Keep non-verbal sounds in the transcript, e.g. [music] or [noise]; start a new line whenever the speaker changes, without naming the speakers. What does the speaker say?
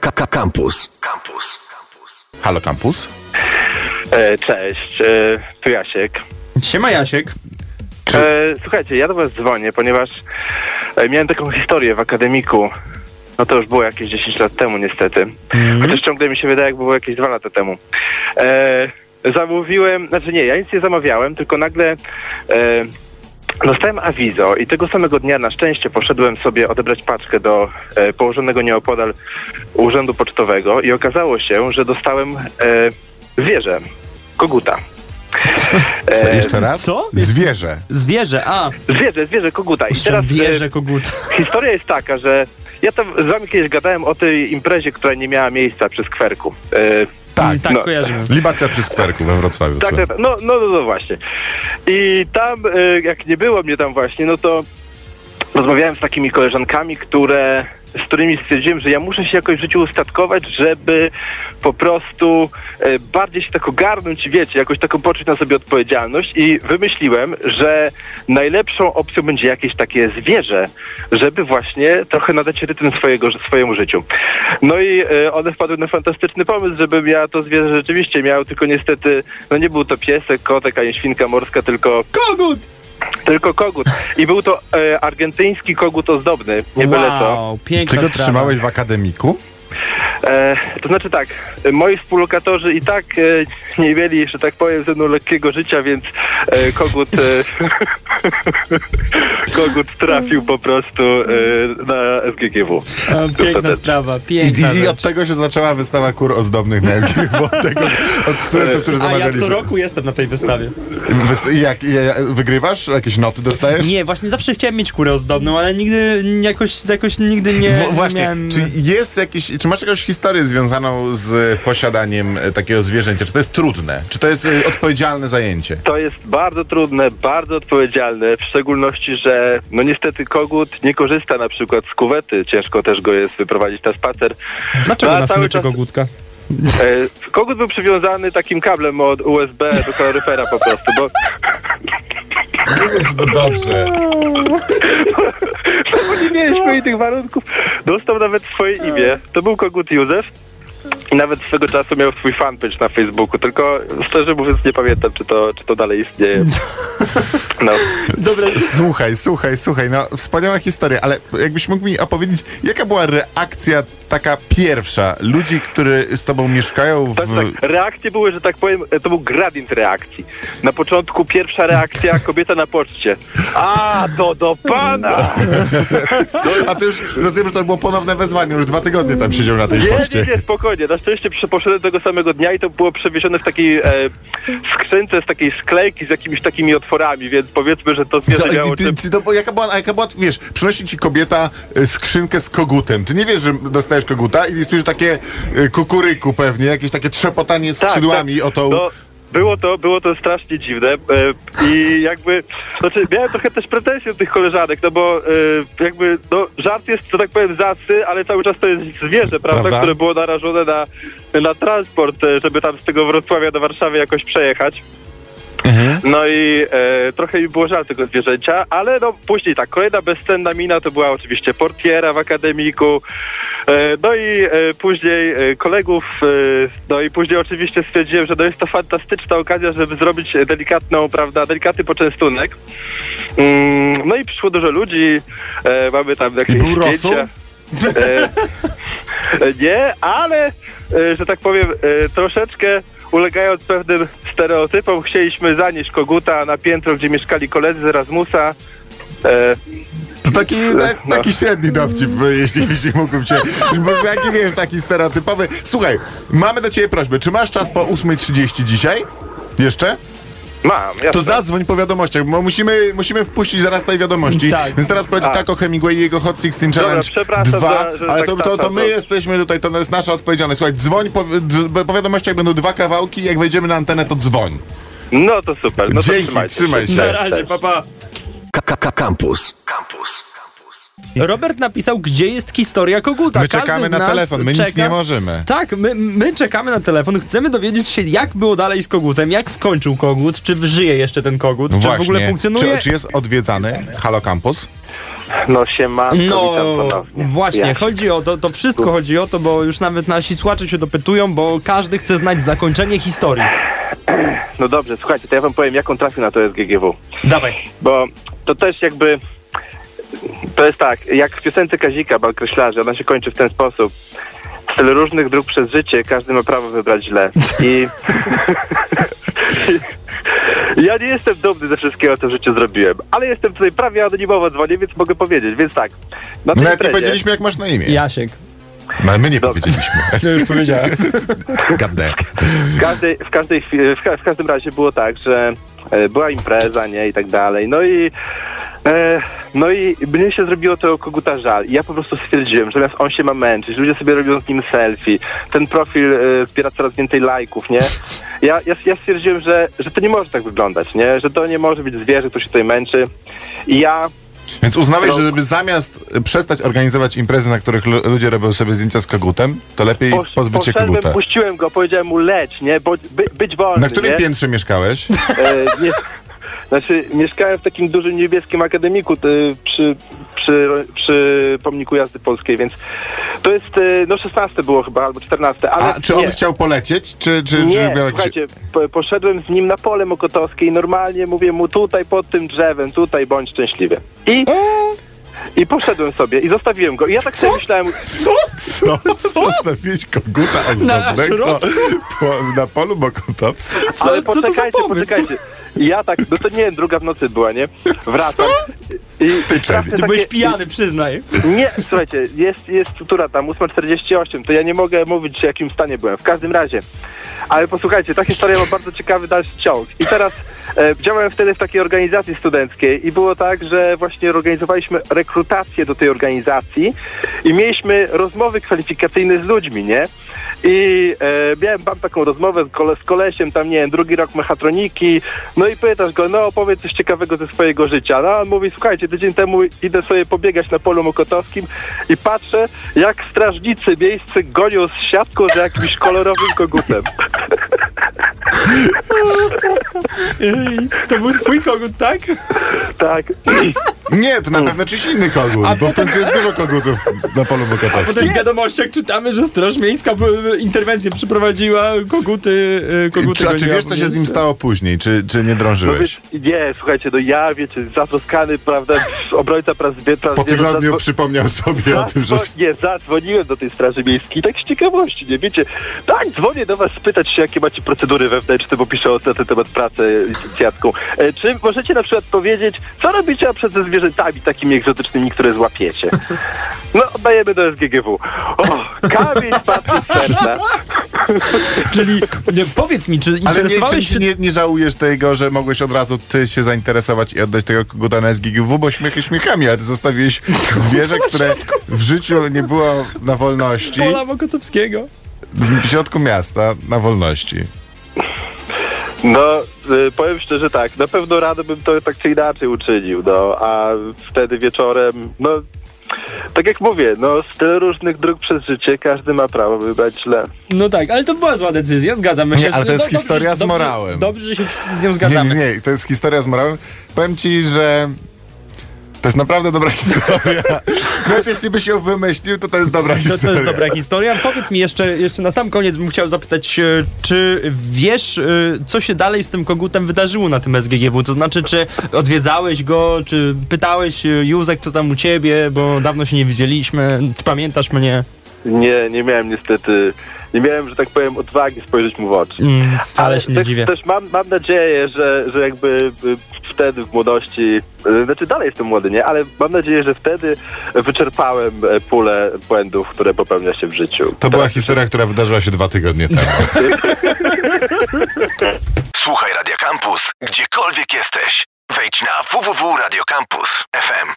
Campus. Campus.
Halo Campus.
E, Cześć, e, tu Jasiek.
Siema Jasiek.
E, Słuchajcie, ja do was dzwonię, ponieważ e, miałem taką historię w akademiku. No to już było jakieś 10 lat temu niestety. Chociaż ciągle mi się wydaje, jak było jakieś 2 lata temu. E, zamówiłem, znaczy nie, ja nic nie zamawiałem, tylko nagle e, dostałem awizo i tego samego dnia na szczęście poszedłem sobie odebrać paczkę do e, położonego nieopodal urzędu pocztowego i okazało się, że dostałem e, zwierzę, koguta.
Co,
E,
jeszcze raz?
co?
Zwierzę.
Zwierzę, a.
Zwierzę, zwierzę koguta. I teraz
Teraz
e,
koguta.
historia jest taka, że ja tam z wami kiedyś gadałem o tej imprezie, która nie miała miejsca przy skwerku.
Tak.
tak,
no.
kojarzymy.
Libacja przy skwerku we Wrocławiu.
tak, tak, tak. No, no, no, no właśnie. I tam, e, jak nie było mnie tam właśnie, no to rozmawiałem z takimi koleżankami, które, z którymi stwierdziłem, że ja muszę się jakoś w życiu ustatkować, żeby po prostu e, bardziej się tak ogarnąć, wiecie, jakoś taką poczuć na sobie odpowiedzialność i wymyśliłem, że najlepszą opcją będzie jakieś takie zwierzę, żeby właśnie trochę nadać rytm swojego, swojemu życiu. No i e, one wpadły na fantastyczny pomysł, żebym ja to zwierzę rzeczywiście miał, tylko niestety, no nie był to piesek, kotek, ani świnka morska, tylko
Kogut!
Tylko kogut. I był to e, argentyński kogut ozdobny, nie byle co.
Wow, piękna
Czy go
sprawa.
trzymałeś w akademiku?
E, to znaczy tak, e, moi współlokatorzy i tak e, nie mieli, że tak powiem, ze mną lekkiego życia, więc e, kogut e, [laughs] kogut trafił po prostu e, na SGGW.
A, piękna sprawa, piękna
i, I od tego się zaczęła wystawa kur ozdobnych na SG, bo od tego, od studentów, którzy
A ja
zamawiali...
co roku jestem na tej wystawie.
Wys- i jak, wygrywasz? Jakieś noty dostajesz?
Nie, właśnie zawsze chciałem mieć kurę ozdobną, ale nigdy jakoś, jakoś nigdy nie,
W,
nie
właśnie,
miałem...
czy jest jakiś, czy masz jakąś historię związaną z posiadaniem e, takiego zwierzęcia? Czy to jest trudne? Czy to jest e, odpowiedzialne zajęcie?
To jest bardzo trudne, bardzo odpowiedzialne, w szczególności, że no niestety kogut nie korzysta na przykład z kuwety, ciężko też go jest wyprowadzić na spacer.
Dlaczego
No,
na smyczy
czas-
kogutka?
E, kogut był przywiązany takim kablem od USB do kaloryfera po prostu, bo
No dobrze. [laughs]
bo nie mieliśmy tych warunków. Dostał nawet swoje imię. To był kogut Józef. I nawet swego czasu miał swój fanpage na Facebooku, tylko szczerze mówiąc nie pamiętam, czy to, czy to dalej istnieje. [laughs] No.
Dobra,
Słuchaj, słuchaj, słuchaj, no wspaniała historia, ale jakbyś mógł mi opowiedzieć, jaka była reakcja taka pierwsza ludzi, którzy z tobą mieszkają w...
Tak, tak. Reakcje były, że tak powiem, to był gradient reakcji. Na początku pierwsza reakcja, kobieta na poczcie. A, to do pana! [laughs]
A to już rozumiem, że to było ponowne wezwanie, już dwa tygodnie tam siedział na tej
Nie,
poczcie.
nie, nie, spokojnie. Na szczęście poszedłem tego samego dnia i to było przewiezione w takiej e, skrzynce z takiej sklejki z jakimiś takimi otworami, więc powiedzmy, że to zwierzę
Co,
miało
ty, no, bo jaka była, a jaka była, wiesz, przynosi ci kobieta y, skrzynkę z kogutem. Ty nie wiesz, że dostajesz koguta i jest już takie y, kukuryku pewnie, jakieś takie trzepotanie
Tak,
skrzydłami
tak.
o tą...
No, było to, było to strasznie dziwne e, i jakby, znaczy miałem trochę też pretensje do tych koleżanek, no bo e, jakby, no żart jest, że tak powiem, zacny, ale cały czas to jest zwierzę, prawda,
Prawda?
które było narażone na, na transport, e, żeby tam z tego Wrocławia do Warszawy jakoś przejechać.
Mhm.
No i e, trochę mi było żal tego zwierzęcia, ale no później tak, kolejna bezcenna mina to była oczywiście portiera w akademiku, e, no i e, później e, kolegów, e, no i później oczywiście stwierdziłem, że no jest to fantastyczna okazja, żeby zrobić delikatną, prawda, delikatny poczęstunek. Mm, no i przyszło dużo ludzi, e, mamy tam jakieś
był
zdjęcia. nie, ale, że tak powiem, troszeczkę ulegając pewnym stereotypom, chcieliśmy zanieść koguta na piętro, gdzie mieszkali koledzy z Erasmusa. E,
To taki, ta-
No.
taki średni dowcip, jeśli, [laughs] jeśli mógłbym cię... Bo jaki wiesz, taki stereotypowy... Słuchaj, mamy do ciebie prośbę. Czy masz czas po 8.30 dzisiaj? Jeszcze?
Mam, jasne.
To zadzwoń po wiadomościach, bo musimy, musimy wpuścić zaraz tej wiadomości.
Tak.
Więc teraz poleci
A.
Taco Hemingway i jego Hot 16
Dobra,
Challenge
przepraszam,
2,
że- że
ale
tak
to, to, to
tak,
my
to-
jesteśmy tutaj, to jest nasza odpowiedzialność. Słuchaj, dzwoń po, po wiadomościach będą dwa kawałki, jak wejdziemy na antenę, to dzwoń.
No to super, no to
Dzięki,
trzymajcie
trzymaj się.
Na razie, papa.
Campus. Campus.
Robert napisał, gdzie jest historia koguta.
My
Każdy
czekamy na telefon, my nic
czeka-
nie możemy.
Tak, my, my czekamy na telefon, chcemy dowiedzieć się, jak było dalej z kogutem, jak skończył kogut, czy żyje jeszcze ten kogut, czy w ogóle funkcjonuje.
Czy, czy jest odwiedzany Halo Campus?
No siemanko,
No,
witam ponownie.
właśnie,
Ja.
chodzi o to, to wszystko chodzi o to, bo już nawet nasi słuchacze się dopytują, bo każdy chce znać zakończenie historii.
No dobrze, słuchajcie, to ja wam powiem, jak on trafił na to SGGW.
Dawaj.
Bo to też jakby... To jest tak, jak w piosence Kazika, Balkreślarzy, ona się kończy w ten sposób. Z tylu różnych dróg przez życie, każdy ma prawo wybrać źle. I... [laughs] Ja nie jestem dumny ze wszystkiego, co w życiu zrobiłem, ale jestem tutaj prawie anonimowo dzwonię, więc mogę powiedzieć, więc tak. Na tej
Nawet nie
imprezie-
powiedzieliśmy, jak masz na imię.
Jasiek.
No, my nie powiedzieliśmy. [laughs]
Ja już powiedziałem. [laughs]
Gadne.
W każdej, w każdej chwili, w, ka- w każdym razie było tak, że e, była impreza, nie, i tak dalej. No i e, no i mnie się zrobiło tego koguta żal. I ja po prostu stwierdziłem, że zamiast on się ma męczyć, ludzie sobie robią z nim selfie, ten profil e, zbiera coraz więcej lajków, nie? Ja, ja, ja stwierdziłem, że, że to nie może tak wyglądać, nie? Że to nie może być zwierzę, które się tutaj męczy. I ja
Więc uznałeś,
No.
że żeby zamiast przestać organizować imprezy, na których lu- ludzie robią sobie zdjęcia z kogutem, to lepiej
posz,
pozbyć się koguta.
puściłem go, powiedziałem mu leć, nie? Bo, by, być wolny,
Na którym
nie?
piętrze mieszkałeś?
E, nie, [laughs] znaczy, mieszkałem w takim dużym niebieskim akademiku e, przy, przy, przy pomniku jazdy polskiej, więc to jest, e, no 16 było chyba, albo 14, ale
A czy on
nie.
chciał polecieć, czy, czy, czy
Nie,
miał jakiś...
słuchajcie, po, poszedłem z nim na pole mokotowskie i normalnie mówię mu tutaj pod tym drzewem, tutaj bądź szczęśliwy. I, i poszedłem sobie i zostawiłem go. I ja tak sobie myślałem,
Co? Co? [laughs] Zostawiłeś koguta
Na
ozdobnego po, na polu mokotowskim?
Co,
ale
co to za
poczekajcie, poczekajcie. Ja tak, no to nie wiem, druga w nocy była, nie? Wracam. I
Ty
takie-
byłeś pijany, przyznaj.
Nie, słuchajcie, jest, jest która tam, 8.48, to ja nie mogę mówić, w jakim stanie byłem. W każdym razie. Ale posłuchajcie, ta historia ma bardzo ciekawy dalszy ciąg. I teraz e, działałem wtedy w takiej organizacji studenckiej i było tak, że właśnie organizowaliśmy rekrutację do tej organizacji i mieliśmy rozmowy kwalifikacyjne z ludźmi, nie? I e, miałem mam taką rozmowę z, kole, z kolesiem, tam nie wiem, drugi rok mechatroniki, no i pytasz go, no opowiedz coś ciekawego ze swojego życia. No a on mówi, słuchajcie, tydzień temu idę sobie pobiegać na polu mokotowskim i patrzę, jak strażnicy miejscy gonią z siatką za jakimś kolorowym kogutem. [laughs]
To był twój kogut, tak?
tak. [laughs]
Nie, to na pewno czyś inny kogut,
A
bo w
potem-
końcu jest dużo kogutów na polu
Potem
mokotowskim.
w wiadomościach czytamy, że Straż Miejska interwencję przeprowadziła, koguty, e, koguty
Czy, a czy
goniła
wiesz, co się z nim stało później? Czy, czy nie
No
drążyłeś?
wiesz, nie, słuchajcie, no ja, wiecie, zatroskany, prawda, [laughs] obrońca praw zwie- praw
Po
zwierząt,
tygodniu
zadzwo-
przypomniał sobie o tym, że...
Nie, zadzwoniłem do tej Straży Miejskiej, tak z ciekawości, nie wiecie. Tak, dzwonię do was spytać się, jakie macie procedury wewnętrzne, bo piszę o- na ten temat pracę licencjacką. E, czy możecie na przykład powiedzieć, co robicie ze zwierzętami takimi egzotycznymi, które złapiecie? No, oddajemy do SGGW. O, kamień spadł mi z serca.
Czyli nie, powiedz mi, czy
Ale nie, czy,
interesowałeś
czy
się...
nie, nie żałujesz tego, że mogłeś od razu ty się zainteresować i oddać tego koguta na SGGW, bo śmiechy śmiechami, ale ty zostawiłeś zwierzę, które w życiu nie było na wolności,
Pola Mokotowskiego?
w środku miasta na wolności.
No, y, powiem szczerze tak, na pewno rano bym to tak czy inaczej uczynił, no, a wtedy wieczorem, no, tak jak mówię, no, z tyle różnych dróg przez życie, każdy ma prawo wybrać źle.
No tak, ale to była zła decyzja, zgadzamy się.
Nie, ale to jest
dobrze-
historia z
dobrze-
morałem.
Dobrze, że się z nią zgadzamy.
nie, nie, to jest historia z morałem. Powiem ci, że to jest naprawdę dobra [laughs] historia. Nawet jeśli byś ją wymyślił, to to jest dobra
To,
historia.
to jest dobra historia. Powiedz mi jeszcze, jeszcze na sam koniec bym chciał zapytać, e, czy wiesz, e, co się dalej z tym kogutem wydarzyło na tym SGGW? To znaczy, czy odwiedzałeś go, czy pytałeś e, Józek, co tam u ciebie, bo dawno się nie widzieliśmy, pamiętasz mnie?
Nie, nie miałem niestety, nie miałem, że tak powiem, odwagi spojrzeć mu w oczy.
Mm, wcale się nie
też,
dziwię.
też mam, mam nadzieję, że, że jakby y, wtedy w młodości, y, znaczy dalej jestem młody, nie? Ale mam nadzieję, że wtedy wyczerpałem e, pulę błędów, które popełnia się w życiu.
To była
Teraz-
historia, która wydarzyła się dwa tygodnie temu. [laughs]
Słuchaj Radio Campus, gdziekolwiek jesteś. Wejdź na www.radiocampus.fm.